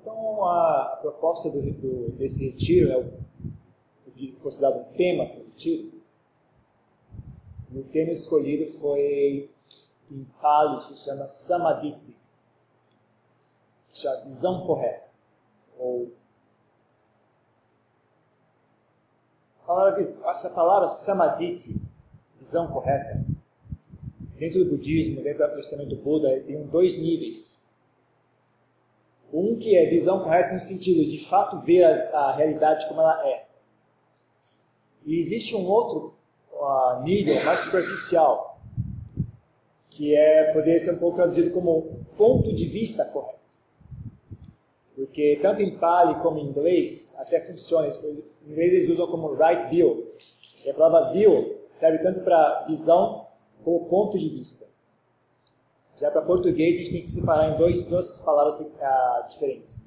Então, a proposta do, do, desse retiro, né, o, fosse dado um tema para o retiro, o tema escolhido foi, em Pali, se chama Samadhi, a visão correta, ou essa palavra Samadhi, visão correta, dentro do budismo, dentro do pensamento do Buda, tem dois níveis. Um que é visão correta no sentido de, fato ver a, a realidade como ela é. E existe um outro nível mais superficial, que é poder ser um pouco traduzido como ponto de vista correto. Porque tanto em Pali como em inglês até funciona. Em inglês eles usam como right view. E a palavra view serve tanto para visão como ponto de vista. Já para português, a gente tem que separar em dois, duas palavras ah, diferentes.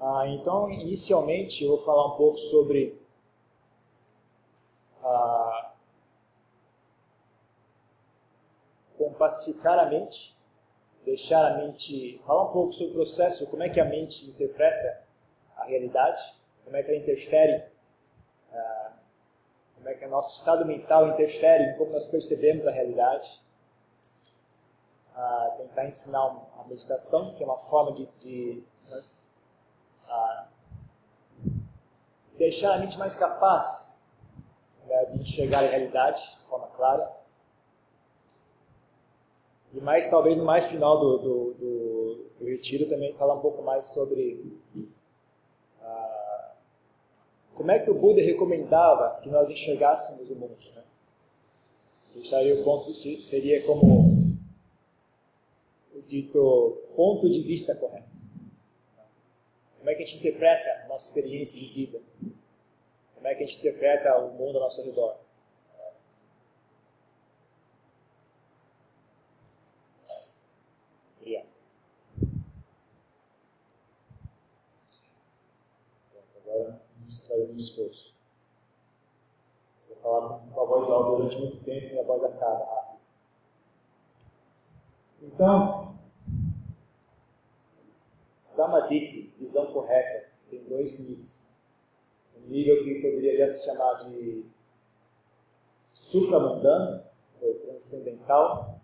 Ah, então, inicialmente, eu vou falar um pouco sobre ah, como pacificar a mente, deixar a mente, falar um pouco sobre o processo, como é que a mente interpreta a realidade, como é que ela interfere como é que o nosso estado mental interfere em como nós percebemos a realidade. Ah, tentar ensinar a meditação, que é uma forma de, de né, ah, deixar a mente mais capaz né, de enxergar a realidade de forma clara. E mais, talvez, no mais final do, do, do, do retiro também falar um pouco mais sobre como é que o Buda recomendava que nós enxergássemos o mundo? Né? Deixaria o ponto, seria como dito ponto de vista correto. Como é que a gente interpreta a nossa experiência de vida? Como é que a gente interpreta o mundo ao nosso redor? sair do esforço. Você fala com a voz alta durante muito tempo e a voz acaba rápido. Então, Samadhi, visão correta, tem dois níveis. Um nível que poderia já se chamar de supramundano, ou transcendental,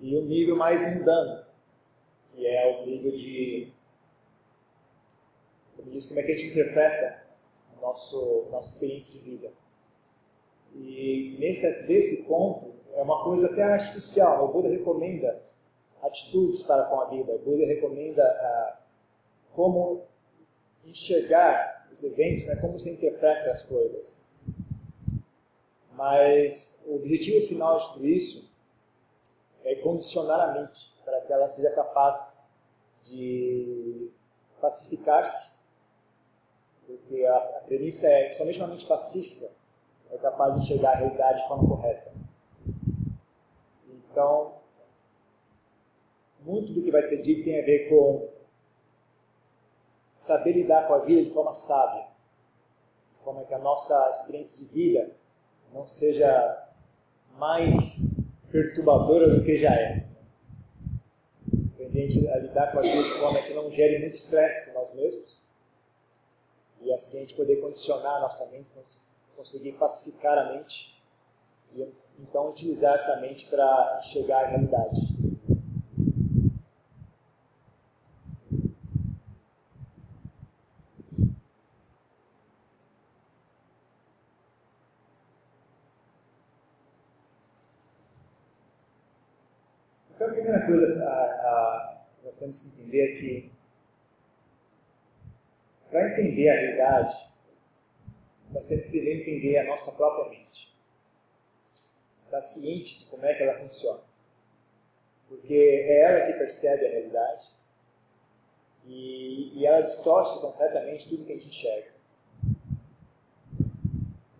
e um nível mais mundano, que é o nível de como diz, como é que a gente interpreta a nossa experiência de vida. E nesse, desse ponto, é uma coisa até artificial. O Buda recomenda atitudes para com a vida. O Buda recomenda ah, como enxergar os eventos, né, como você interpreta as coisas. Mas o objetivo final de tudo isso é condicionar a mente para que ela seja capaz de pacificar-se porque a, a premissa é que somente uma mente pacífica é capaz de enxergar a realidade de forma correta. Então, muito do que vai ser dito tem a ver com saber lidar com a vida de forma sábia, de forma que a nossa experiência de vida não seja mais perturbadora do que já é. Tendente a lidar com a vida de forma que não gere muito estresse em nós mesmos e assim a gente poder condicionar a nossa mente, conseguir pacificar a mente e então utilizar essa mente para chegar à realidade. Então a primeira coisa a, a, nós temos que entender é que para entender a realidade, nós temos que entender a nossa própria mente. Estar ciente de como é que ela funciona. Porque é ela que percebe a realidade e, e ela distorce completamente tudo que a gente enxerga.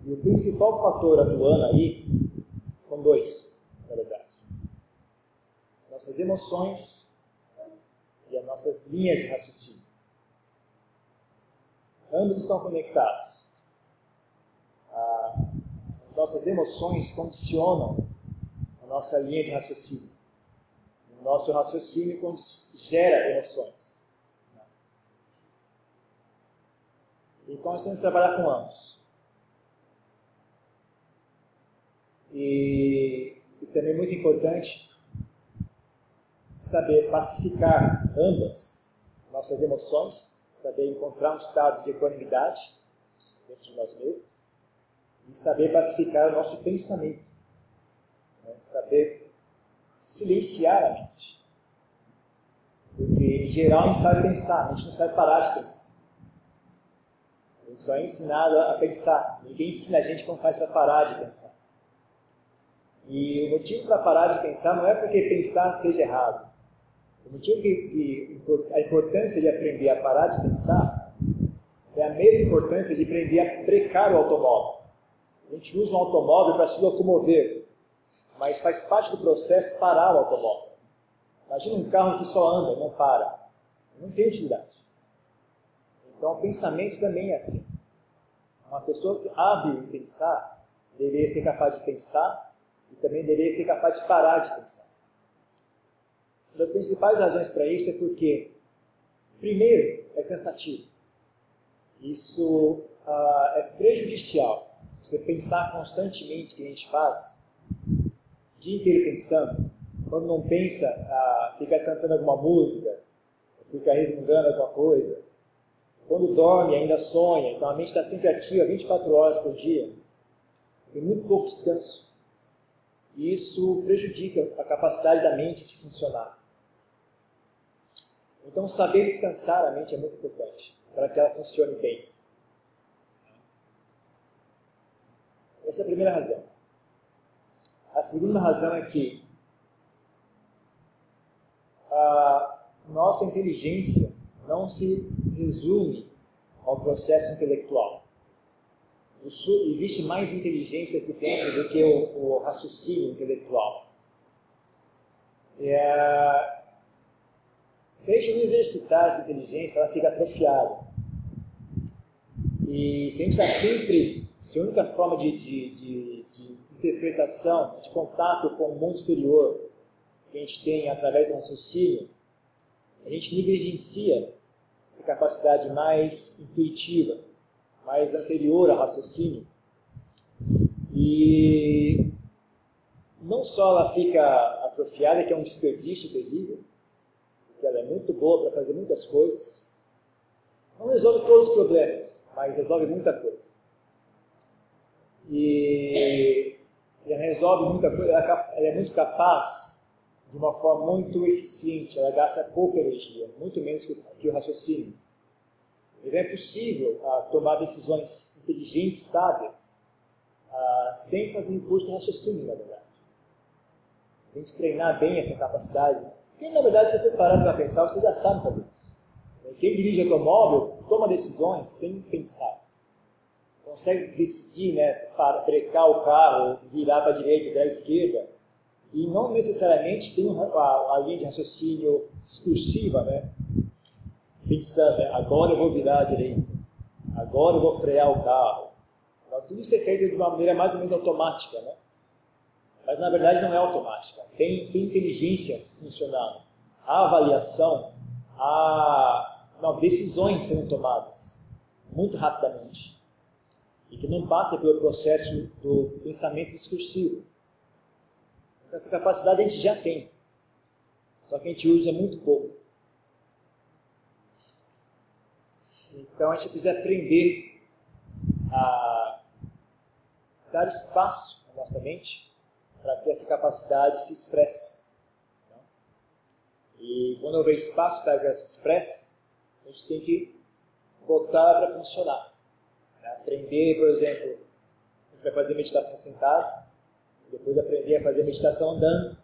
E o principal fator atuando aí são dois. Nossas emoções e as nossas linhas de raciocínio. Ambos estão conectados. Ah, nossas emoções condicionam a nossa linha de raciocínio. nosso raciocínio gera emoções. Então nós temos que trabalhar com ambos. E, e também muito importante saber pacificar ambas nossas emoções, saber encontrar um estado de equanimidade dentro de nós mesmos e saber pacificar o nosso pensamento, né? saber silenciar a mente. Porque, em geral, a gente sabe pensar, a gente não sabe parar de pensar. A gente só é ensinado a pensar. Ninguém ensina a gente como faz para parar de pensar. E o motivo para parar de pensar não é porque pensar seja errado. Motivo que, que a importância de aprender a parar de pensar é a mesma importância de aprender a brecar o automóvel. A gente usa um automóvel para se locomover, mas faz parte do processo parar o automóvel. Imagina um carro que só anda, não para. Não tem utilidade. Então, o pensamento também é assim. Uma pessoa que hábil em pensar deveria ser capaz de pensar e também deveria ser capaz de parar de pensar. Uma das principais razões para isso é porque, primeiro, é cansativo. Isso uh, é prejudicial. Você pensar constantemente o que a gente faz, o dia inteiro pensando, quando não pensa, uh, fica cantando alguma música, fica resmungando alguma coisa. Quando dorme, ainda sonha, então a mente está sempre ativa 24 horas por dia. Tem muito pouco descanso. E isso prejudica a capacidade da mente de funcionar. Então, saber descansar a mente é muito importante para que ela funcione bem. Essa é a primeira razão. A segunda razão é que a nossa inteligência não se resume ao processo intelectual. Existe mais inteligência aqui dentro do que o, o raciocínio intelectual. É, se a gente não exercitar essa inteligência, ela fica atrofiada. E se a gente está sempre, se a única forma de, de, de, de, interpretação, de contato com o mundo exterior que a gente tem através do raciocínio, a gente negligencia essa capacidade mais intuitiva, mais anterior ao raciocínio. E não só ela fica atrofiada, que é um desperdício terrível, é para fazer muitas coisas. Não resolve todos os problemas, mas resolve muita coisa. E, ela resolve muita coisa, ela, ela é muito capaz de uma forma muito eficiente, ela gasta pouca energia, muito menos que, o raciocínio. E não é possível ah, tomar decisões inteligentes, sábias, ah, sem fazer recurso de raciocínio, na verdade. Sem treinar bem essa capacidade porque, na verdade, se vocês pararem para pensar, vocês já sabem fazer isso. Quem dirige automóvel toma decisões sem pensar. Consegue decidir, né, para brecar o carro, virar para a direita, virar à esquerda. E não necessariamente tem a, a linha de raciocínio discursiva, né? Pensando, né, agora eu vou virar à direita, agora eu vou frear o carro. Então, tudo isso é feito de uma maneira mais ou menos automática, né? Mas na verdade não é automática. Tem, tem inteligência funcionando. Há avaliação, há não, decisões sendo tomadas muito rapidamente e que não passa pelo processo do pensamento discursivo. Então, essa capacidade a gente já tem, só que a gente usa muito pouco. Então a gente precisa aprender a dar espaço na nossa mente para que essa capacidade se expresse. Então, e quando houver espaço para que ela se expresse, a gente tem que botar para funcionar. Né? Aprender, por exemplo, a gente vai fazer meditação sentado, depois aprender a fazer meditação andando.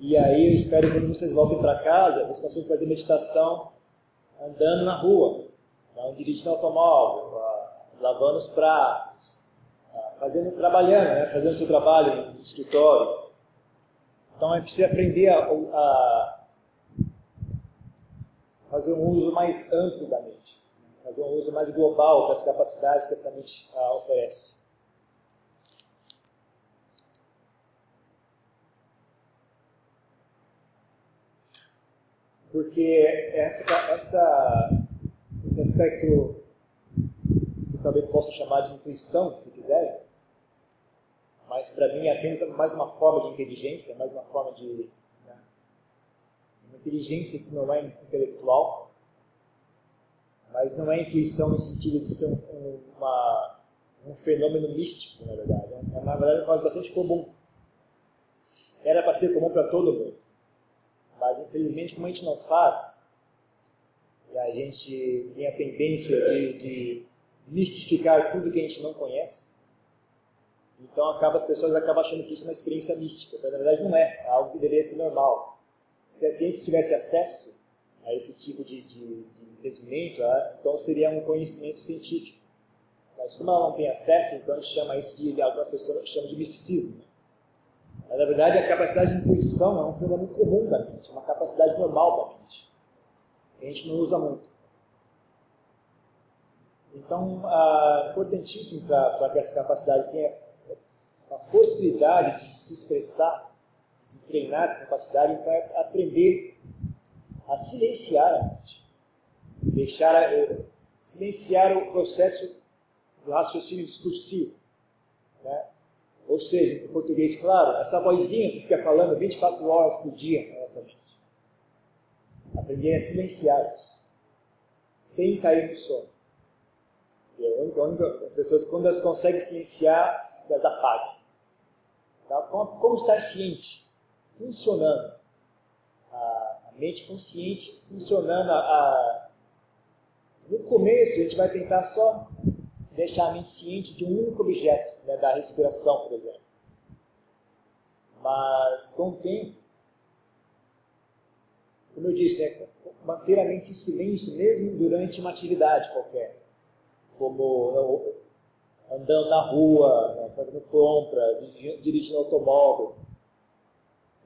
E aí eu espero que quando vocês voltem para casa, vocês consigam fazer meditação andando na rua, não dirigindo automóvel, lavando os pratos, fazendo, trabalhando, né? fazendo seu trabalho no escritório. Então gente precisa aprender a, a fazer um uso mais amplo da mente, fazer um uso mais global das capacidades que essa mente uh, oferece. porque essa, essa, esse aspecto, vocês talvez possam chamar de intuição, se quiserem, mas para mim é apenas mais uma forma de inteligência, mais uma forma de né, uma inteligência que não é intelectual, mas não é intuição no sentido de ser um, uma, um fenômeno místico, na verdade. É, na verdade, uma coisa bastante comum. Era para ser comum para todo mundo. Mas, infelizmente, como a gente não faz, e a gente tem a tendência de, de mistificar tudo que a gente não conhece, então acaba, as pessoas acabam achando que isso é uma experiência mística, mas na verdade não é, é algo que deveria ser normal. Se a ciência tivesse acesso a esse tipo de, de, de entendimento, ah, então seria um conhecimento científico. Mas como ela não tem acesso, então a gente chama isso de, algumas pessoas chamam de misticismo. Mas, na verdade, a capacidade de intuição é um fenômeno comum da mente, é uma capacidade normal da mente. A gente não usa muito. Então, é importantíssimo para que essa capacidade tenha a possibilidade de se expressar, de treinar essa capacidade para aprender a silenciar a mente. Deixar, silenciar o processo do raciocínio discursivo. Né? Ou seja, em português claro, essa vozinha que fica falando 24 horas por dia na nossa mente. Aprender a silenciar isso, sem cair no sono. As pessoas, quando elas conseguem silenciar, elas apagam. Tá? Como, como estar ciente, funcionando. A, a mente consciente funcionando. A, a, no começo, a gente vai tentar só deixar a mente ciente de um único objeto, né, da respiração, por exemplo. Mas, com o tempo, como eu disse, né, manter a mente em silêncio mesmo durante uma atividade qualquer, como andando na rua, né, fazendo compras, dirigindo automóvel.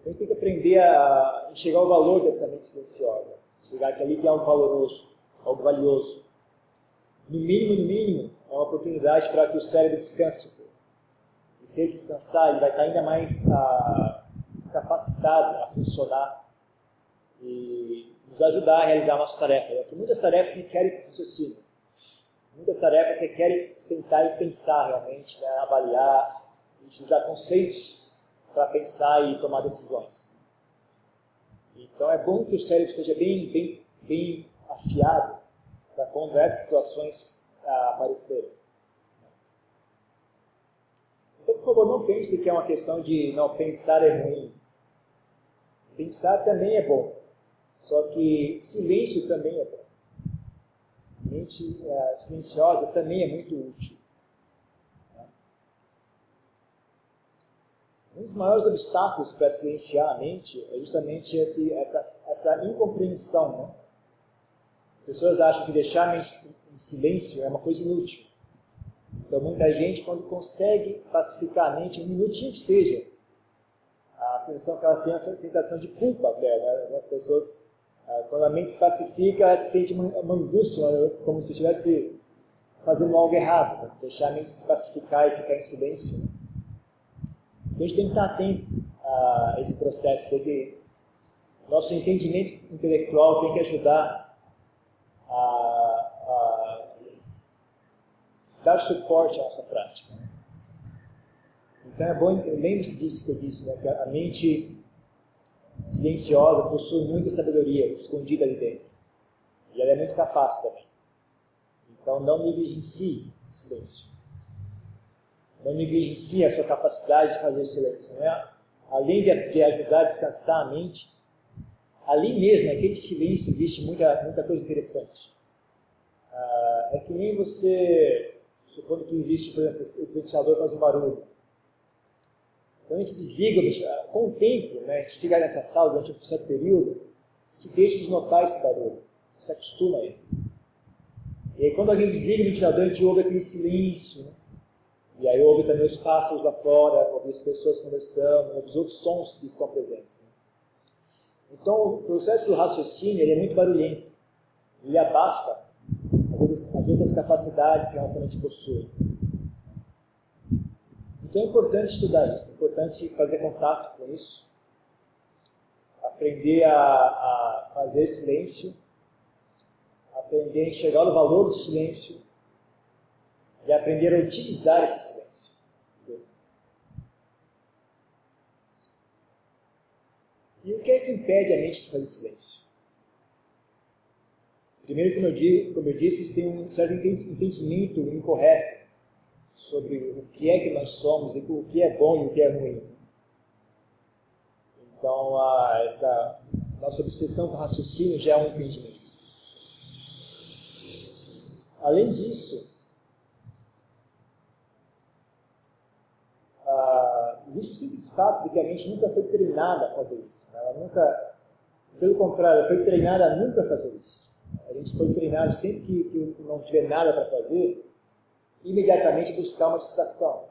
A gente tem que aprender a enxergar o valor dessa mente silenciosa, enxergar que ali tem algo valoroso, algo valioso. No mínimo, no mínimo, é uma oportunidade para que o cérebro descanse. E se ele descansar, ele vai estar ainda mais ah, capacitado a funcionar e nos ajudar a realizar a nossa tarefa. Porque muitas tarefas requerem raciocínio. Muitas tarefas requerem sentar e pensar realmente, né? avaliar, utilizar conceitos para pensar e tomar decisões. Então é bom que o cérebro esteja bem, bem, bem afiado para quando essas situações a aparecer. Então, por favor, não pense que é uma questão de não pensar é ruim. Pensar também é bom. Só que silêncio também é bom. É, silenciosa também é muito útil. Um dos maiores obstáculos para silenciar a mente é justamente esse, essa, essa incompreensão. Né? Pessoas acham que deixar a mente em silêncio é uma coisa inútil. Então, muita gente, quando consegue pacificar a mente, um minutinho que seja, a sensação que elas têm é a sensação de culpa. Né? As pessoas, quando a mente se pacifica, elas se sente uma angústia, né? como se estivesse fazendo algo errado. Né? Deixar a mente se pacificar e ficar em silêncio. Então, a gente tem que estar atento a esse processo, porque nosso entendimento intelectual tem que ajudar a dar suporte à nossa prática. Então é bom, lembre-se disso que eu disse, né, que a mente silenciosa possui muita sabedoria escondida ali dentro. E ela é muito capaz também. Então não negligencie o silêncio. Não negligencie a sua capacidade de fazer o silêncio. Né? Além de, de ajudar a descansar a mente, ali mesmo, naquele silêncio, existe muita, muita coisa interessante. Ah, é que nem você Supondo que existe, por exemplo, esse ventilador faz um barulho. Quando a gente desliga ventilador, com o tempo, né, a gente fica nessa sala durante um certo período, a gente deixa de notar esse barulho, se acostuma a ele. E aí quando alguém desliga o ventilador, a gente ouve aquele silêncio, né? E aí ouve também os pássaros lá fora, ouve as pessoas conversando, ouve os outros sons que estão presentes. Né? Então o processo do raciocínio ele é muito barulhento. Ele abafa as outras capacidades que a nossa mente possui. Então é importante estudar isso, é importante fazer contato com isso, aprender a, a fazer silêncio, aprender a enxergar o valor do silêncio e aprender a utilizar esse silêncio. E o que é que impede a mente de fazer silêncio? Primeiro, como eu, como eu disse, tem um certo entendimento incorreto sobre o que é que nós somos, o que é bom e o que é ruim. Então, a, essa nossa obsessão com raciocínio já é um impedimento. Além disso, existe o simples fato de que a mente nunca foi treinada a fazer isso. Ela nunca, pelo contrário, foi treinada a nunca fazer isso. A gente foi treinado sempre que, que não tiver nada para fazer, imediatamente buscar uma distração.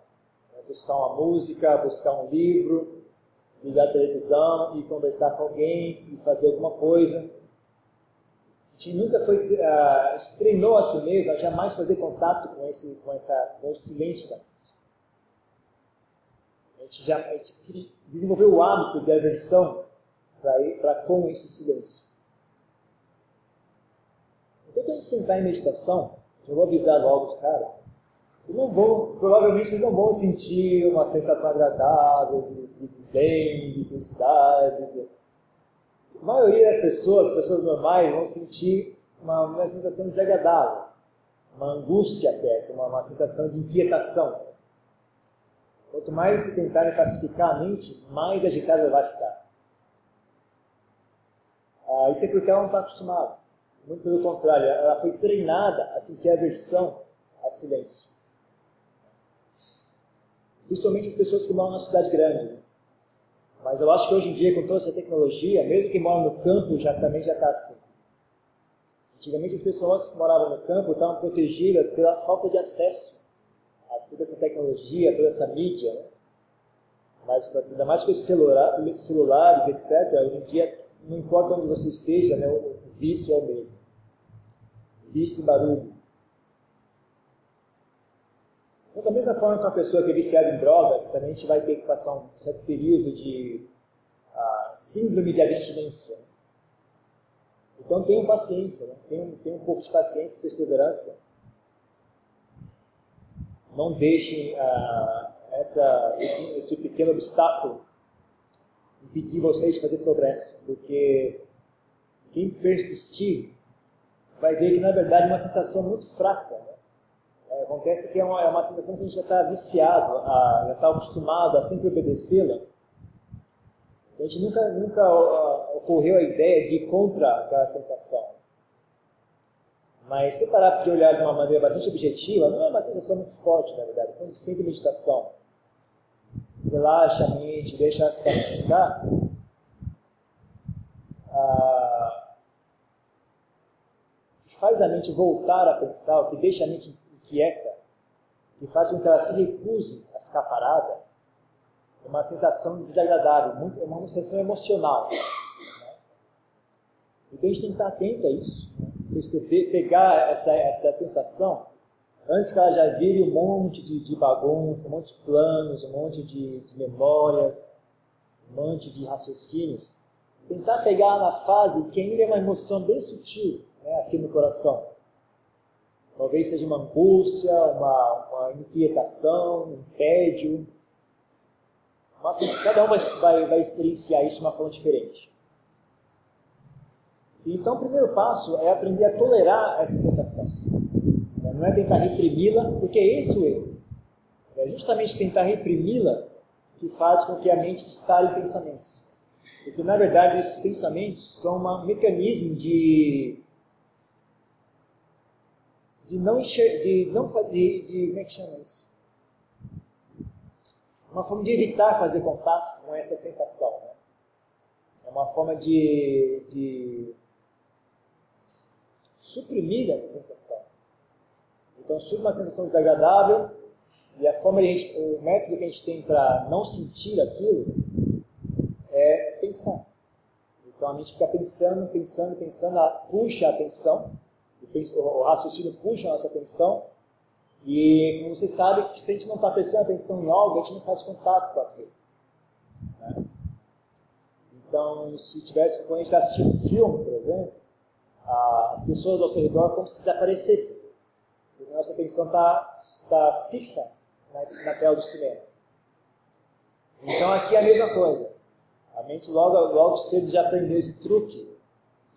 Né? Buscar uma música, buscar um livro, ligar a televisão e conversar com alguém e fazer alguma coisa. A gente nunca foi, uh, gente treinou a si mesmo a jamais fazer contato com esse, com essa, com o silêncio da mente. A gente já a gente desenvolveu o hábito de aversão para com esse silêncio. Então, quando a gente sentar em meditação, eu vou avisar logo de cara, vocês não vão, provavelmente vocês não vão sentir uma sensação agradável de, de zen, de felicidade. De... A maioria das pessoas, as pessoas normais, vão sentir uma, uma sensação desagradável, uma angústia até, uma, uma sensação de inquietação. Quanto mais se tentarem pacificar a mente, mais agitada vai ficar. Ah, isso é porque ela não está acostumada. Muito pelo contrário, ela foi treinada a sentir aversão a silêncio. Principalmente as pessoas que moram na cidade grande. Mas eu acho que hoje em dia, com toda essa tecnologia, mesmo que moram no campo, já também já está assim. Antigamente as pessoas que moravam no campo estavam protegidas pela falta de acesso a toda essa tecnologia, a toda essa mídia. Né? Mas ainda mais com esses celular, celulares, etc., hoje em dia, não importa onde você esteja, né, o vício é o mesmo. Vício e barulho. Então, da mesma forma que uma pessoa que é viciada em drogas, também a gente vai ter que passar um certo período de uh, síndrome de abstinência. Então tenham paciência, né? tenham, tenham um pouco de paciência e perseverança. Não deixem uh, essa, esse, esse pequeno obstáculo impedir vocês de fazer progresso, porque quem persistir vai ver que na verdade é uma sensação muito fraca. Né? É, acontece que é uma, é uma sensação que a gente já está viciado, a, já está acostumado a sempre obedecê-la. A gente nunca, nunca uh, ocorreu a ideia de ir contra aquela sensação. Mas se parar de olhar de uma maneira bastante objetiva, não é uma sensação muito forte, na verdade. Quando você sente meditação, relaxa a mente, deixa ela se pacificar, ah, faz a mente voltar a pensar, o que deixa a mente inquieta, que faz com que ela se recuse a ficar parada, é uma sensação desagradável, muito, é uma sensação emocional. Né? Então a gente tem que estar atento a isso, né? perceber, pegar essa, essa sensação antes que ela já vire um monte de, de bagunça, um monte de planos, um monte de, de memórias, um monte de raciocínios. Tentar pegar na fase que ainda é uma emoção bem sutil né, aqui no coração. Talvez seja uma angústia, uma, uma inquietação, um tédio. Mas cada um vai, vai, vai experienciar isso de uma forma diferente. Então, o primeiro passo é aprender a tolerar essa sensação. Não é tentar reprimi-la, porque é esse o erro. É justamente tentar reprimi-la que faz com que a mente dispare pensamentos. Porque, na verdade, esses pensamentos são um mecanismo de de não de não de, de, como é que chama isso? Uma forma de evitar fazer contato com essa sensação. Né? É uma forma de, de suprimir essa sensação. Então surge uma sensação desagradável e a forma gente, o método que a gente tem para não sentir aquilo é pensar. Então a mente fica pensando, pensando, pensando, puxa a atenção o raciocínio puxa a nossa atenção. E, como você sabe, se a gente não está prestando atenção em algo, a gente não faz contato com aquilo. Né? Então, se tivesse, quando a gente está assistindo um filme, por exemplo, as pessoas ao seu redor como se desaparecessem. Porque a nossa atenção está tá fixa na, na tela do cinema. Então aqui é a mesma coisa. A mente logo, logo cedo já aprendeu esse truque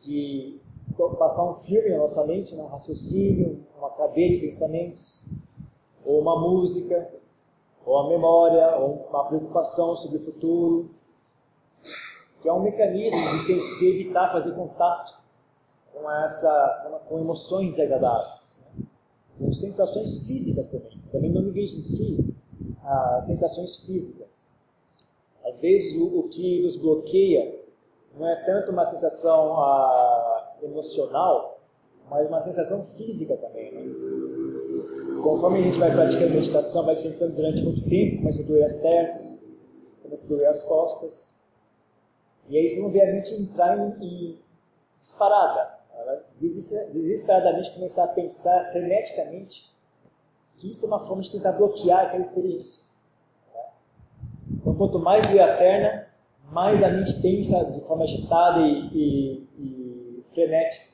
de passar um filme na nossa mente, né? um raciocínio, uma cadeia de pensamentos, ou uma música, ou a memória, ou uma preocupação sobre o futuro, que é um mecanismo de, de evitar fazer contato com essa com emoções desagradáveis, né? com sensações físicas também. Também não negligencie as sensações físicas. Às vezes o, o, que nos bloqueia não é tanto uma sensação ah, emocional, mas uma sensação física também. Né? Conforme a gente vai praticando meditação, vai sentando durante muito tempo, começa a doer as pernas, começa a doer as costas. E aí você não vê a mente entrar em, em disparada. Desesperadamente começar a pensar freneticamente que isso é uma forma de tentar bloquear aquela experiência. Então, quanto mais doer a perna, mais a mente pensa de forma agitada e, e, e frenética,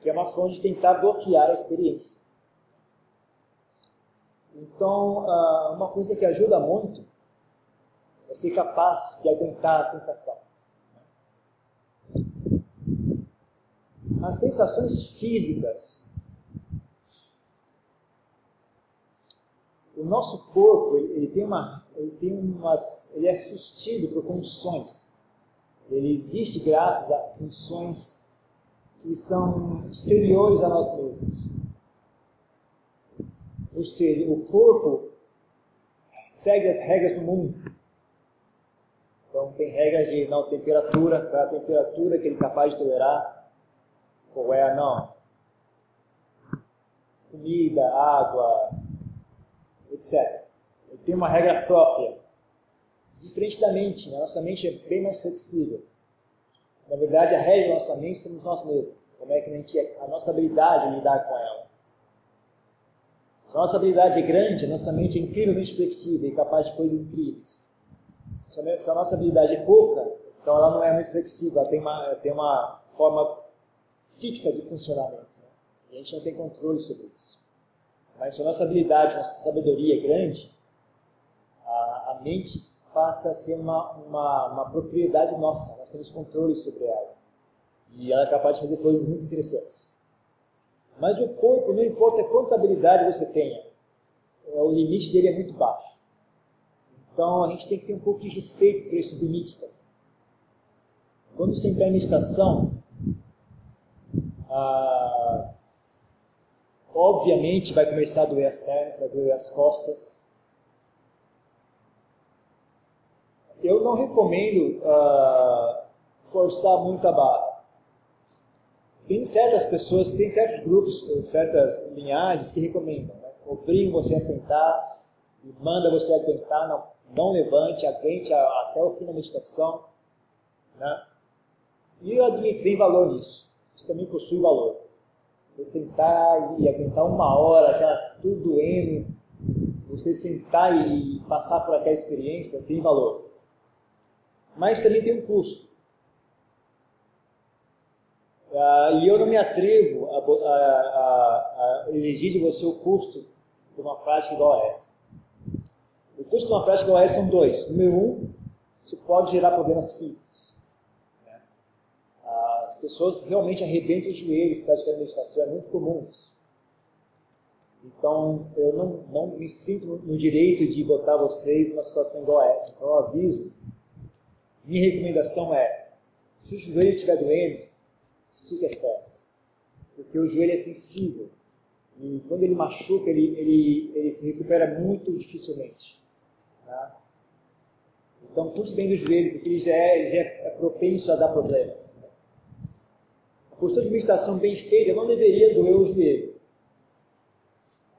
que é uma forma de tentar bloquear a experiência. Então, ah, uma coisa que ajuda muito é ser capaz de aguentar a sensação. As sensações físicas o nosso corpo ele tem uma ele tem umas ele é sustido por condições ele existe graças a condições que são exteriores a nós mesmos ou seja o corpo segue as regras do mundo então tem regras de não temperatura qual é a temperatura que ele é capaz de tolerar qual é a não comida água etc. Ele tem uma regra própria. Diferente da mente, né? a nossa mente é bem mais flexível. Na verdade, a regra da nossa mente somos nós mesmos. Como é que a gente é, a nossa habilidade lidar com ela. Se a nossa habilidade é grande, a nossa mente é incrivelmente flexível e capaz de coisas incríveis. Se a nossa habilidade é pouca, então ela não é muito flexível, ela tem uma, tem uma forma fixa de funcionamento. Né? E a gente não tem controle sobre isso. Mas se a nossa habilidade, nossa sabedoria é grande, a, a mente passa a ser uma, uma, uma, propriedade nossa, nós temos controle sobre ela. E ela é capaz de fazer coisas muito interessantes. Mas o corpo, não importa quanta habilidade você tenha, é, o limite dele é muito baixo. Então a gente tem que ter um pouco de respeito por esses limites também. Quando você entrar em meditação, a Obviamente vai começar a doer as pernas, vai doer as costas. Eu não recomendo uh, forçar muito a barra. Tem certas pessoas, tem certos grupos, certas linhagens que recomendam. Né? Obrigam você a sentar manda você aguentar, não, não levante, aguente até o fim da meditação. Né? E eu admito, tem valor nisso. Isso também possui valor. Você sentar e aguentar uma hora, aquela tudo doendo, você sentar e passar por aquela experiência tem valor. Mas também tem um custo. Ah, e eu não me atrevo a, a, a, a, exigir de você o custo de uma prática igual a essa. O custo de uma prática igual a essa são dois. Número um, isso pode gerar problemas físicos as pessoas realmente arrebentam os joelhos praticando meditação, é muito comum Então, eu não, não me sinto no direito de botar vocês numa situação igual a essa. Então, eu aviso. Minha recomendação é: se o joelho estiver doendo, estique as pernas. Porque o joelho é sensível. E quando ele machuca, ele, ele, ele se recupera muito dificilmente. Tá? Então, cuide bem do joelho, porque ele já é, já é propenso a dar problemas. A postura de meditação bem feita não deveria doer o joelho.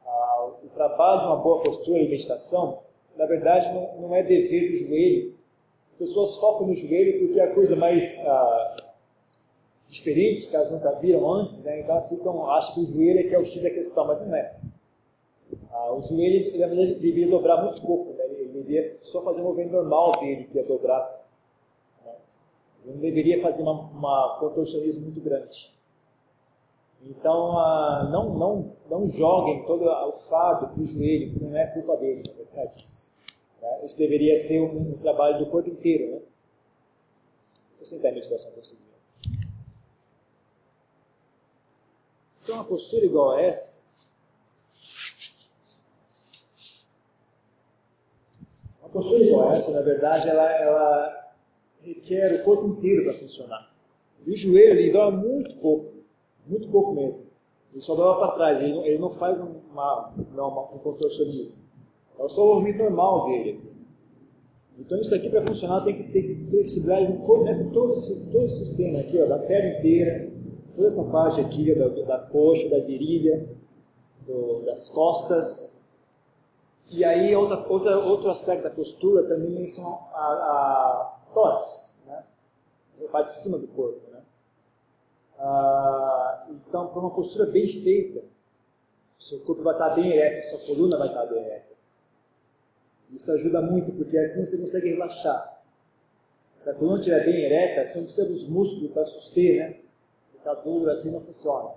Ah, o trabalho de uma boa postura de meditação, na verdade, não, não, é dever do joelho. As pessoas focam no joelho porque é a coisa mais ah, diferente que elas nunca viram antes, né? então elas ficam, acham que o joelho é que é o X da questão, mas não é. Ah, o joelho, ele, na verdade, deveria dobrar muito pouco, né? ele deveria só fazer o movimento normal dele, que é dobrar. Né? não deveria fazer uma, uma contorcionismo muito grande. Então, ah, não, não, não joguem todo o fardo para o joelho, porque não é culpa dele, na verdade. Isso, né? isso deveria ser um, trabalho do corpo inteiro. Né? Deixa eu sentar a meditação para vocês. Então, uma postura igual a essa, uma postura igual a essa, na verdade, ela, ela requer o corpo inteiro para funcionar. E o joelho ele dói muito pouco. Muito pouco mesmo. Ele só dá para trás, ele não, ele não faz uma, uma, um contorcionismo. É só movimento normal dele. Então isso aqui para funcionar tem que ter flexibilidade nessa, todo, esse, todo esse sistema aqui, ó, da perna inteira, toda essa parte aqui da, da coxa, da virilha, do, das costas. E aí outra, outra, outro aspecto da postura também são a, a tórax, né? a parte de cima do corpo. Ah, então, para uma postura bem feita, seu corpo vai estar bem ereto, sua coluna vai estar bem ereta. Isso ajuda muito, porque assim você consegue relaxar. Se a coluna estiver bem ereta, você não precisa dos músculos para suster, né? Ficar duro assim não funciona.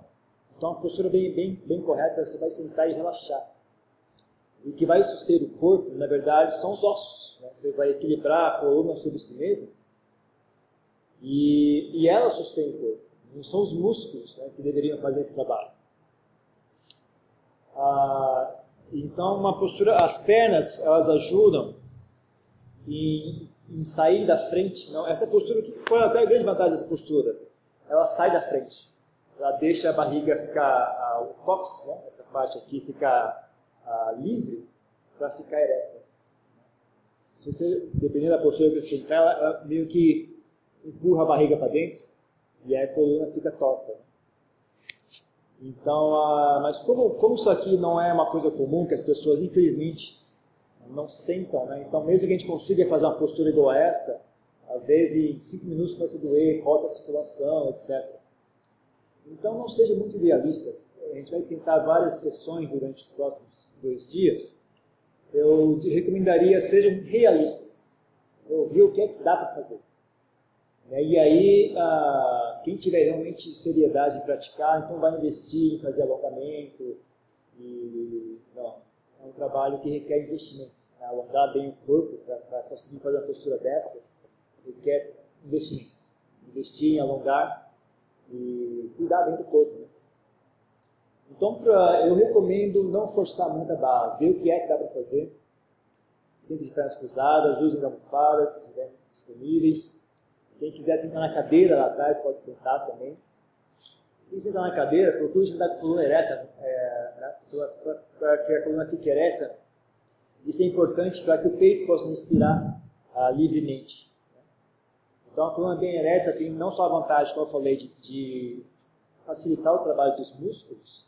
Então, uma postura bem, bem, bem correta, você vai sentar e relaxar. O que vai suster o corpo, na verdade, são os ossos. Né? Você vai equilibrar a coluna sobre si mesmo e, e ela sustém o corpo. Não são os músculos né, que deveriam fazer esse trabalho. Ah, então, uma postura, as pernas, elas ajudam em, em sair da frente. Não, essa postura, qual é a grande vantagem dessa postura? Ela sai da frente. Ela deixa a barriga ficar, ah, o cox, né, essa parte aqui, ficar ah, livre para ficar ereta. Se você, dependendo da postura que você sentar, ela, ela meio que empurra a barriga para dentro e aí a coluna fica torta. Então, uh, mas como, como isso aqui não é uma coisa comum, que as pessoas, infelizmente, não sentam, né? então mesmo que a gente consiga fazer uma postura igual a essa, às vezes em 5 minutos começa a doer, corta a circulação, etc. Então não seja muito idealista. A gente vai sentar várias sessões durante os próximos dois dias. Eu recomendaria sejam realistas. Ouvir o que é que dá para fazer. Né? E aí, quem tiver realmente seriedade em praticar, então vai investir em fazer alongamento. E, não, é um trabalho que requer investimento. Né? Alongar bem o corpo para conseguir fazer uma postura dessa requer investimento. Investir em alongar e cuidar bem do corpo. Né? Então, pra, eu recomendo não forçar muito a barra, ver o que é que dá para fazer. Sempre de pernas cruzadas, usem almofadas se estiverem disponíveis quem quiser sentar na cadeira lá atrás pode sentar também. Quem sentar na cadeira, procure sentar com a coluna ereta, é, né, para que a coluna fique ereta. Isso é importante para que o peito possa respirar ah, livremente. Então a coluna bem ereta tem não só a vantagem, como eu falei, de, de facilitar o trabalho dos músculos,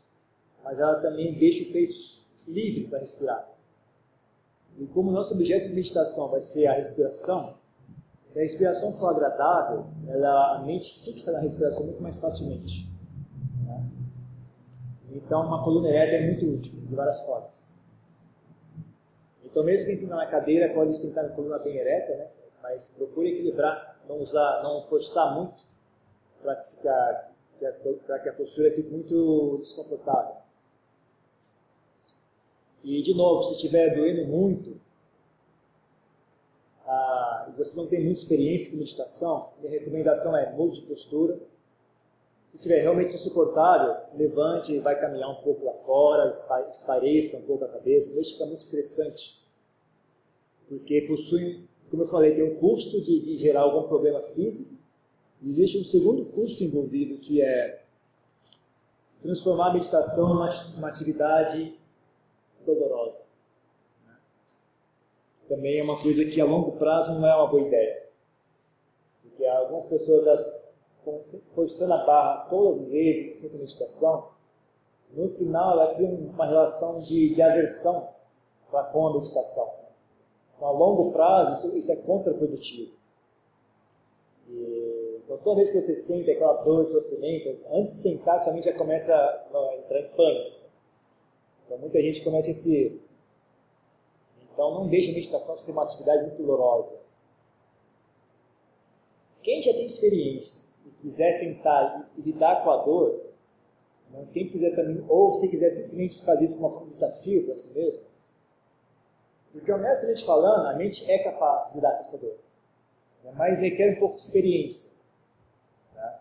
mas ela também deixa o peito livre para respirar. E como nosso objeto de meditação vai ser a respiração, se a respiração for agradável, ela, a mente fixa na respiração muito mais facilmente. Né? Então, uma coluna ereta é muito útil, de várias formas. Então, mesmo quem senta na cadeira pode sentar com a coluna bem ereta, né? mas procure equilibrar, não usar, não forçar muito para que, que a postura fique muito desconfortável. E, de novo, se estiver doendo muito, e você não tem muita experiência com meditação, minha recomendação é mude de postura. Se estiver realmente insuportável, levante e vai caminhar um pouco lá fora, espareça um pouco a cabeça, não deixe ficar muito estressante. Porque possui, como eu falei, tem um custo de, de gerar algum problema físico, e existe um segundo custo envolvido, que é transformar a meditação numa uma atividade dolorosa também é uma coisa que a longo prazo não é uma boa ideia. Porque algumas pessoas forçando a barra todas as vezes com meditação, no final ela cria uma relação de, de aversão para com a meditação. Então, a longo prazo isso, isso é contraprodutivo. E, então toda vez que você sente aquela dor, sofrimento, antes de sentar, sua mente já começa a entrar em pânico. Então muita gente comete esse então não deixe a meditação ser uma atividade muito dolorosa. Quem já tem experiência e quiser sentar e lidar com a dor, né? quem quiser também, ou se quiser simplesmente fazer isso como uma forma de desafio para si mesmo, porque honestamente falando, a mente é capaz de lidar com essa dor, né? mas requer um pouco de experiência. Né?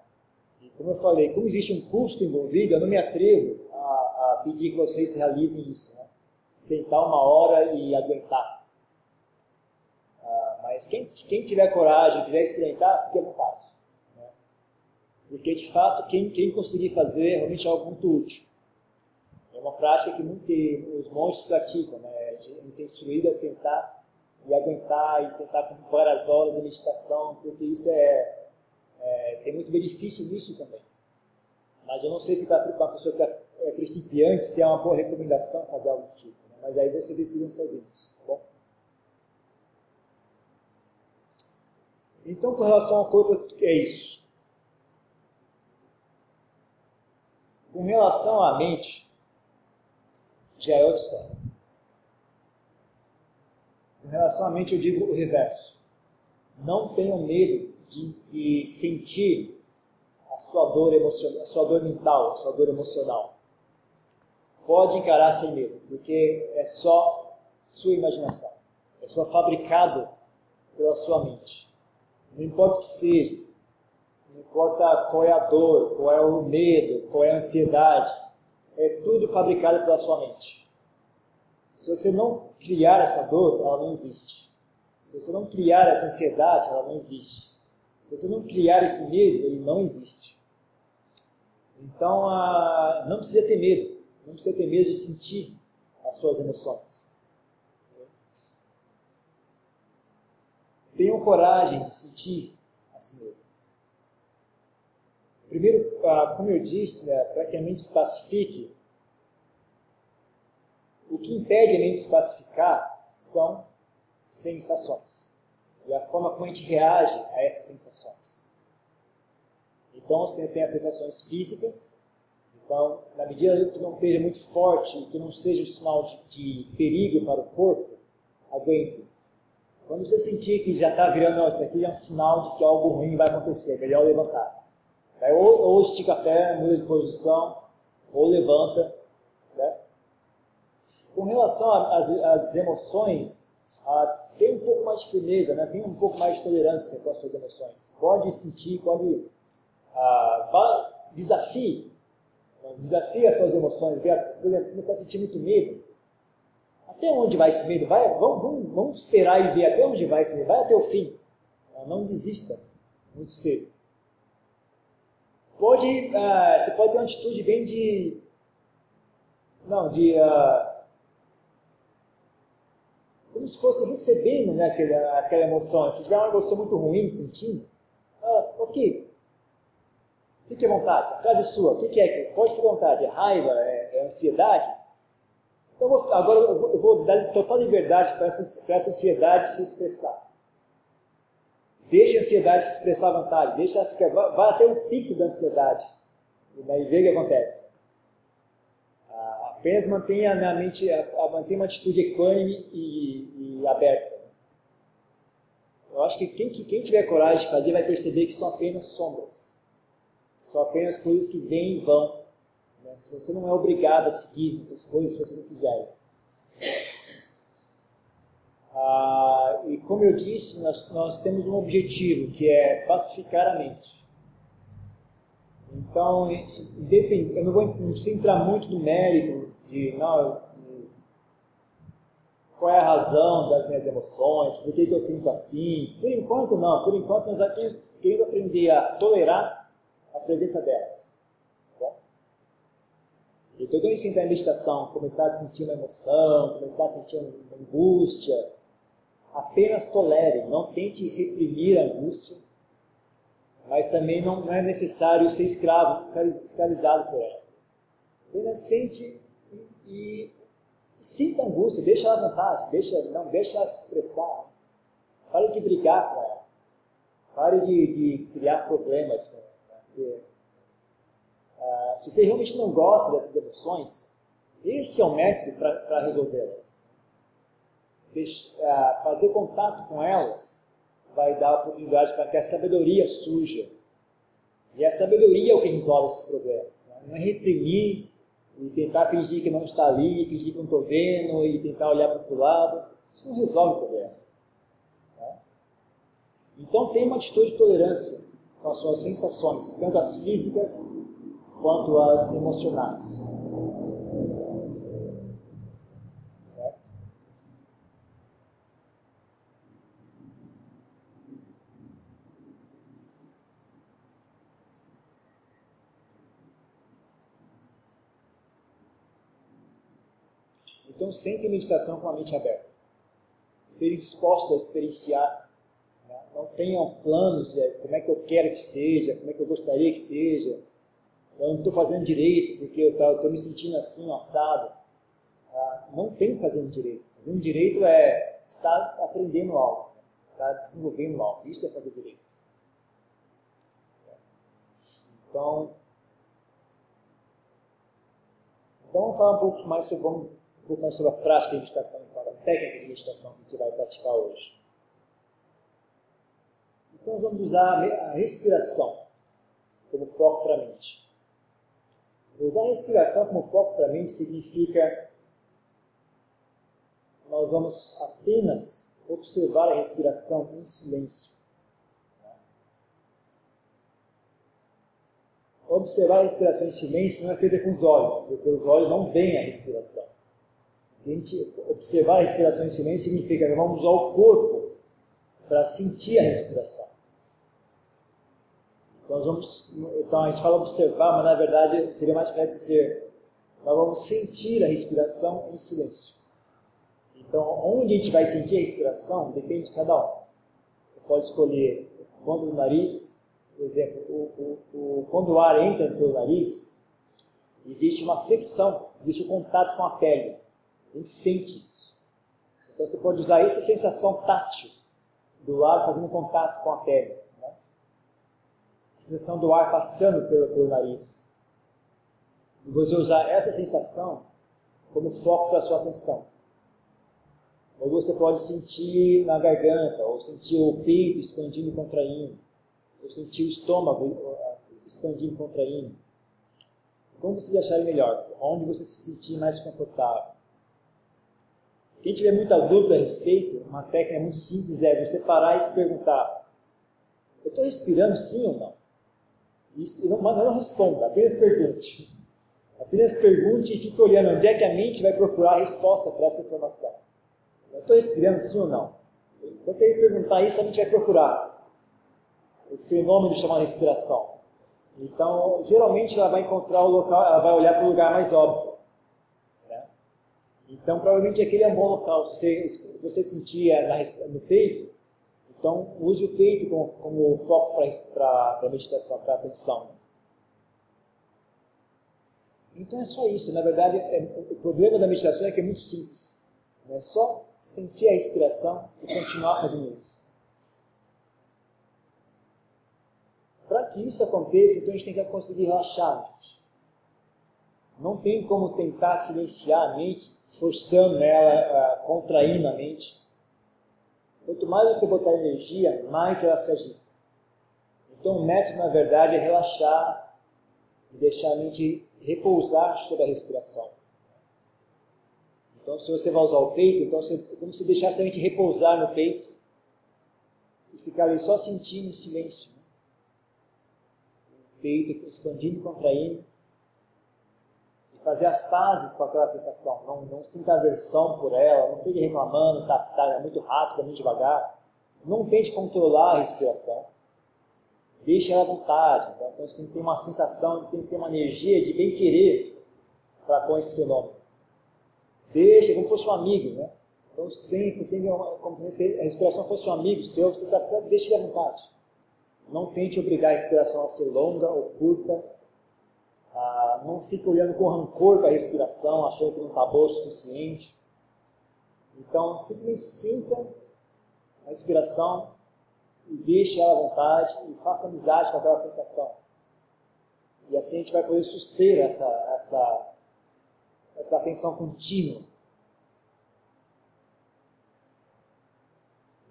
E como eu falei, como existe um custo envolvido, eu não me atrevo a, a pedir que vocês realizem isso. Né? Sentar uma hora e aguentar. Ah, mas quem, quem tiver coragem, quiser experimentar, fique à vontade. Né? Porque de fato, quem, quem conseguir fazer realmente é algo muito útil. É uma prática que, muito, que os monges praticam, né? É instruído a sentar e aguentar e sentar com várias horas de meditação, porque isso é, é tem muito benefício nisso também. Mas eu não sei se para uma pessoa que é, é principiante, se é uma boa recomendação fazer algo do tipo. Mas aí você decidem sozinhos, tá bom? Então, com relação ao corpo, é isso. Com relação à mente, já é outra história. Com relação à mente, eu digo o reverso. Não tenham medo de, de sentir a sua dor emocional, a sua dor mental, a sua dor emocional. Pode encarar sem medo, porque é só sua imaginação. É só fabricado pela sua mente. Não importa o que seja, não importa qual é a dor, qual é o medo, qual é a ansiedade, é tudo fabricado pela sua mente. Se você não criar essa dor, ela não existe. Se você não criar essa ansiedade, ela não existe. Se você não criar esse medo, ele não existe. Então, ah, não precisa ter medo. Não precisa ter medo de sentir as suas emoções. Tenham coragem de sentir a si mesmo. Primeiro, ah, como eu disse, né, para que a mente se pacifique, o que impede a mente se pacificar são sensações. E a forma como a gente reage a essas sensações. Então, você tem as sensações físicas. Então, na medida que não esteja muito forte, que não seja um sinal de, de perigo para o corpo, aguente. Quando você sentir que já está virando, isso aqui é um sinal de que algo ruim vai acontecer, melhor levantar. ou, ou estica a perna, muda de posição, ou levanta, certo? Com relação às emoções, tem um pouco mais de firmeza, né? tem um pouco mais de tolerância com as suas emoções. Pode sentir, pode. Ah, desafie. Desafie as suas emoções. Por exemplo, começar a sentir muito medo. Até onde vai esse medo? Vai, vamos, vamos, vamos esperar e ver até onde vai esse medo. Vai até o fim. Não desista muito cedo. Pode, ah, você pode ter uma atitude bem de. Não, de. Ah, como se fosse recebendo né, aquela, aquela emoção. Se tiver uma emoção muito ruim sentindo, ah, ok, fique à vontade, a casa é sua, o que, que é? Pode à vontade, é raiva, é, é ansiedade? Então eu vou, agora eu vou, eu vou, dar total liberdade para essa, essa ansiedade se expressar. Deixe a ansiedade se expressar à vontade, deixa ficar, vai, até o pico da ansiedade e daí vê o que acontece. Apenas mantenha na mente, mantenha uma atitude equânime e, e aberta. Eu acho que quem, quem tiver coragem de fazer vai perceber que são apenas sombras. São apenas coisas que vêm e vão. Né? Se você não é obrigado a seguir essas coisas se você não quiser. Ah, e como eu disse, nós, nós temos um objetivo que é pacificar a mente. Então, eu não vou entrar muito no mérito de, não, de qual é a razão das minhas emoções, por que, que eu sinto assim. Por enquanto, não. Por enquanto, nós queremos aprender a tolerar a presença delas. Tá então, quando a gente entrar em meditação, começar a sentir uma emoção, começar a sentir uma angústia, apenas tolere, não tente reprimir a angústia mas também não, não é necessário ser escravo, escravizado por ela. Apenas sente e, e sinta a angústia, deixa ela à vontade, deixa, não deixa ela se expressar. Pare de brigar com ela. Pare de, de criar problemas com ela. Porque, uh, se você realmente não gosta dessas emoções, esse é o método para resolvê-las. Uh, fazer contato com elas vai dar oportunidade para que a sabedoria surja. E a sabedoria é o que resolve esses problemas. Né? Não é reprimir e tentar fingir que não está ali, fingir que não estou vendo e tentar olhar para outro lado. Isso não resolve o problema. Né? Então tem uma atitude de tolerância com as suas sensações, tanto as físicas quanto as emocionais. Então, sentem meditação com a mente aberta. Estejam dispostos a experienciar. Tenham planos como é que eu quero que seja, como é que eu gostaria que seja. Eu não estou fazendo direito porque eu estou me sentindo assim, assado. Ah, não tem fazendo direito. Fazendo direito é estar aprendendo algo, estar desenvolvendo algo. Isso é fazer direito. Então, então vamos falar um pouco mais sobre como pouco mais sobre a prática de meditação, a técnica de meditação que a gente vai praticar hoje. Então, nós vamos usar a respiração como foco para a mente. Usar a respiração como foco para a mente significa nós vamos apenas observar a respiração em silêncio. Observar a respiração em silêncio não é feita com os olhos, porque os olhos não veem a respiração. A gente observar a respiração em silêncio significa que vamos usar o corpo para sentir a respiração. Então, nós vamos, então a gente fala observar, mas na verdade seria mais correto dizer nós vamos sentir a respiração em silêncio. Então, onde a gente vai sentir a respiração depende de cada um. Você pode escolher o ponto do nariz, por exemplo, o, o, o, quando o ar entra pelo nariz, existe uma fricção, existe um contato com a pele. A gente sente isso. Então você pode usar essa sensação tátil do ar fazendo contato com a pele. Sensação do ar passando pelo, pelo nariz. E você usar essa sensação como foco para sua atenção. Ou você pode sentir na garganta, ou sentir o peito expandindo e contraindo, ou sentir o estômago expandindo e contraindo. Como vocês acharem melhor, onde você se sentir mais confortável. Quem tiver muita dúvida a respeito, uma técnica muito simples é você parar e se perguntar: eu estou respirando sim ou não? E não, não responda, apenas pergunte. Apenas pergunte e fique olhando onde é que a mente vai procurar a resposta para essa informação. Eu estou respirando sim ou não? Quando você perguntar isso, a mente vai procurar o fenômeno chamado respiração. Então, geralmente ela vai encontrar o local, ela vai olhar para o lugar mais óbvio. Então, provavelmente aquele é um bom local. Se você, você sentir no peito, então use o peito como, como foco para a meditação, para a atenção. Então é só isso. Na verdade, é, o problema da meditação é que é muito simples. É só sentir a respiração e continuar fazendo isso. Para que isso aconteça, então a gente tem que conseguir relaxar a mente. Não tem como tentar silenciar a mente forçando ela, contraindo a mente. Quanto mais você botar energia, mais ela se agita. Então o método, na verdade, é relaxar e deixar a mente repousar sobre a respiração. Então, se você vai usar o peito, então você, é como se deixasse a mente repousar no peito e ficar ali só sentindo em silêncio. O peito expandindo e contraindo fazer as pazes com aquela sensação. Não, não sinta aversão por ela, não fique reclamando, tá, tá é muito rápido, é muito devagar. Não tente controlar a respiração. Deixe ela à vontade. Tá? Então você tem que ter uma sensação, tem que ter uma energia de bem querer para com esse fenômeno. Deixa como fosse um amigo, né? Então sente, sente como se a respiração fosse um amigo seu, você tá, deixa ele à vontade. Não tente obrigar a respiração a ser longa ou curta não fica olhando com rancor para a respiração, achando que não está boa o suficiente. Então, simplesmente sinta a respiração e deixe ela à vontade e faça amizade com aquela sensação. E assim a gente vai poder suster essa, essa, essa atenção contínua.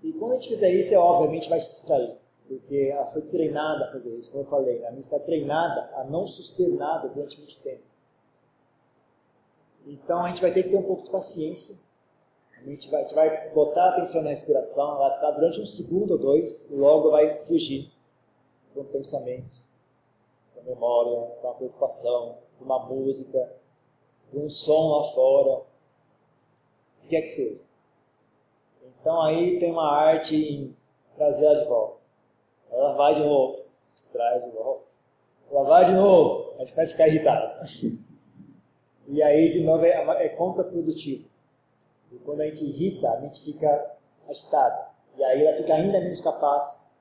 E quando a gente fizer isso, é obviamente vai se distrair, porque ela foi treinada a fazer isso, como eu falei, a mente está treinada a não suster nada durante muito tempo. Então a gente vai ter que ter um pouco de paciência. A gente vai, a gente vai botar atenção na respiração, ela vai ficar durante um segundo ou dois, e logo vai fugir para um pensamento, para uma memória, para uma preocupação, para uma música, para um som lá fora, o que é que seja. Então aí tem uma arte em trazer ela de volta. Ela vai de novo, traz de volta. Ela vai de novo, a gente vai ficar irritado. e aí, de novo, é, é contraprodutivo. E quando a gente irrita, a mente fica agitada. E aí ela fica ainda menos capaz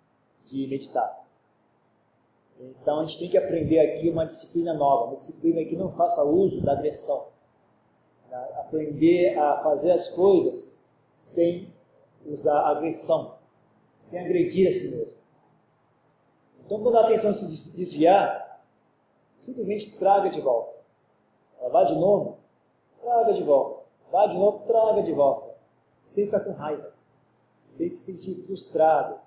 de meditar. Então a gente tem que aprender aqui uma disciplina nova, uma disciplina que não faça uso da agressão. Né? Aprender a fazer as coisas sem usar agressão, sem agredir a si mesmo. Então quando a atenção se desviar, simplesmente traga de volta. Ela vai de novo, traga de volta. Vai de novo, traga de volta. Sem ficar com raiva, sem se sentir frustrado,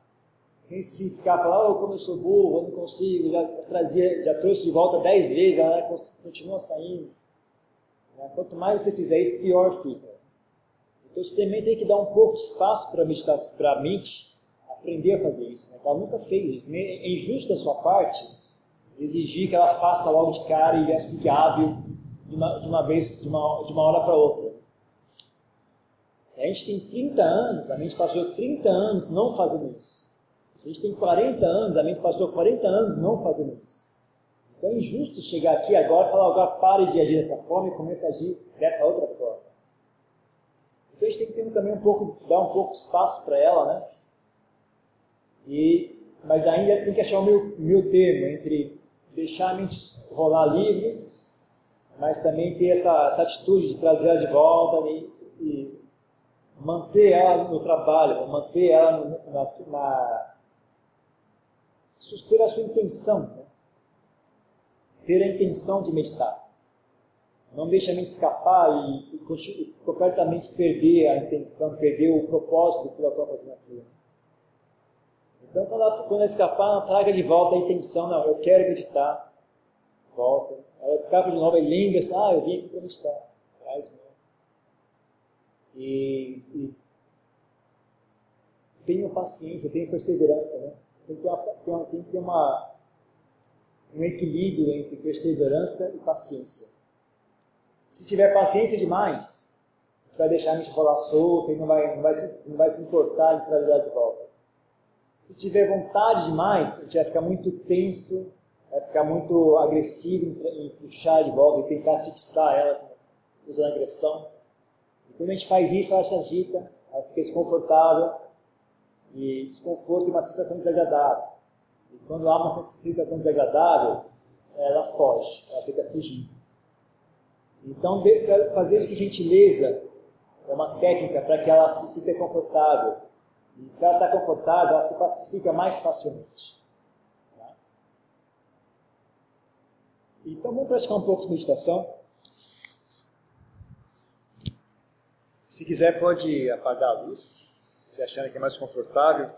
sem se ficar falando, oh, como eu sou burro, eu não consigo, já, trazia, já trouxe de volta dez vezes, ela continua saindo. Né? Quanto mais você fizer isso, pior fica. Então você também tem que dar um pouco de espaço para a mente aprender a fazer isso. Né? Ela nunca fez isso. É injusto da sua parte exigir que ela faça logo de cara e fique hábil de uma, de uma vez, de uma, de uma hora para outra. Se a gente tem 30 anos, a mente passou 30 anos não fazendo isso. A gente tem 40 anos, a mente passou 40 anos não fazendo isso. Então é injusto chegar aqui agora e falar, agora pare de agir dessa forma e comece a agir dessa outra forma. Então a gente tem que ter também um pouco, dar um pouco de espaço para ela, né? E, mas ainda você tem que achar o meu, meu termo entre deixar a mente rolar livre, mas também ter essa, essa atitude de trazer ela de volta e, e manter ela no trabalho, manter ela na, na ter a sua intenção. Né? Ter a intenção de meditar. Não deixe a mente escapar e, e completamente perder a intenção, perder o propósito que ela está fazendo aquilo. Então, quando ela, quando ela escapar, traga de volta a intenção. Não, eu quero meditar. Volta. Ela escapa de novo e lembra-se, ah, eu vim aqui para meditar. Traz de novo. E, e tenha paciência, tenha perseverança, né? tem que ter, uma, tem que ter uma, um equilíbrio entre perseverança e paciência. Se tiver paciência demais, vai deixar a mente rolar solta e não vai, não vai, se, não vai se importar em trazer de volta. Se tiver vontade demais, a gente vai ficar muito tenso, vai ficar muito agressivo em, em puxar de volta e tentar fixar ela usando agressão. E quando a gente faz isso, ela se agita, ela fica desconfortável, e desconforto e uma sensação desagradável. E quando há uma sensação desagradável, ela foge, ela tenta fugir. Então, fazer isso com gentileza é uma técnica para que ela se sinta confortável. E se ela está confortável, ela se pacifica mais facilmente. Tá? Então, vamos praticar um pouco de meditação. Se quiser, pode apagar a luz se achando que é mais confortável.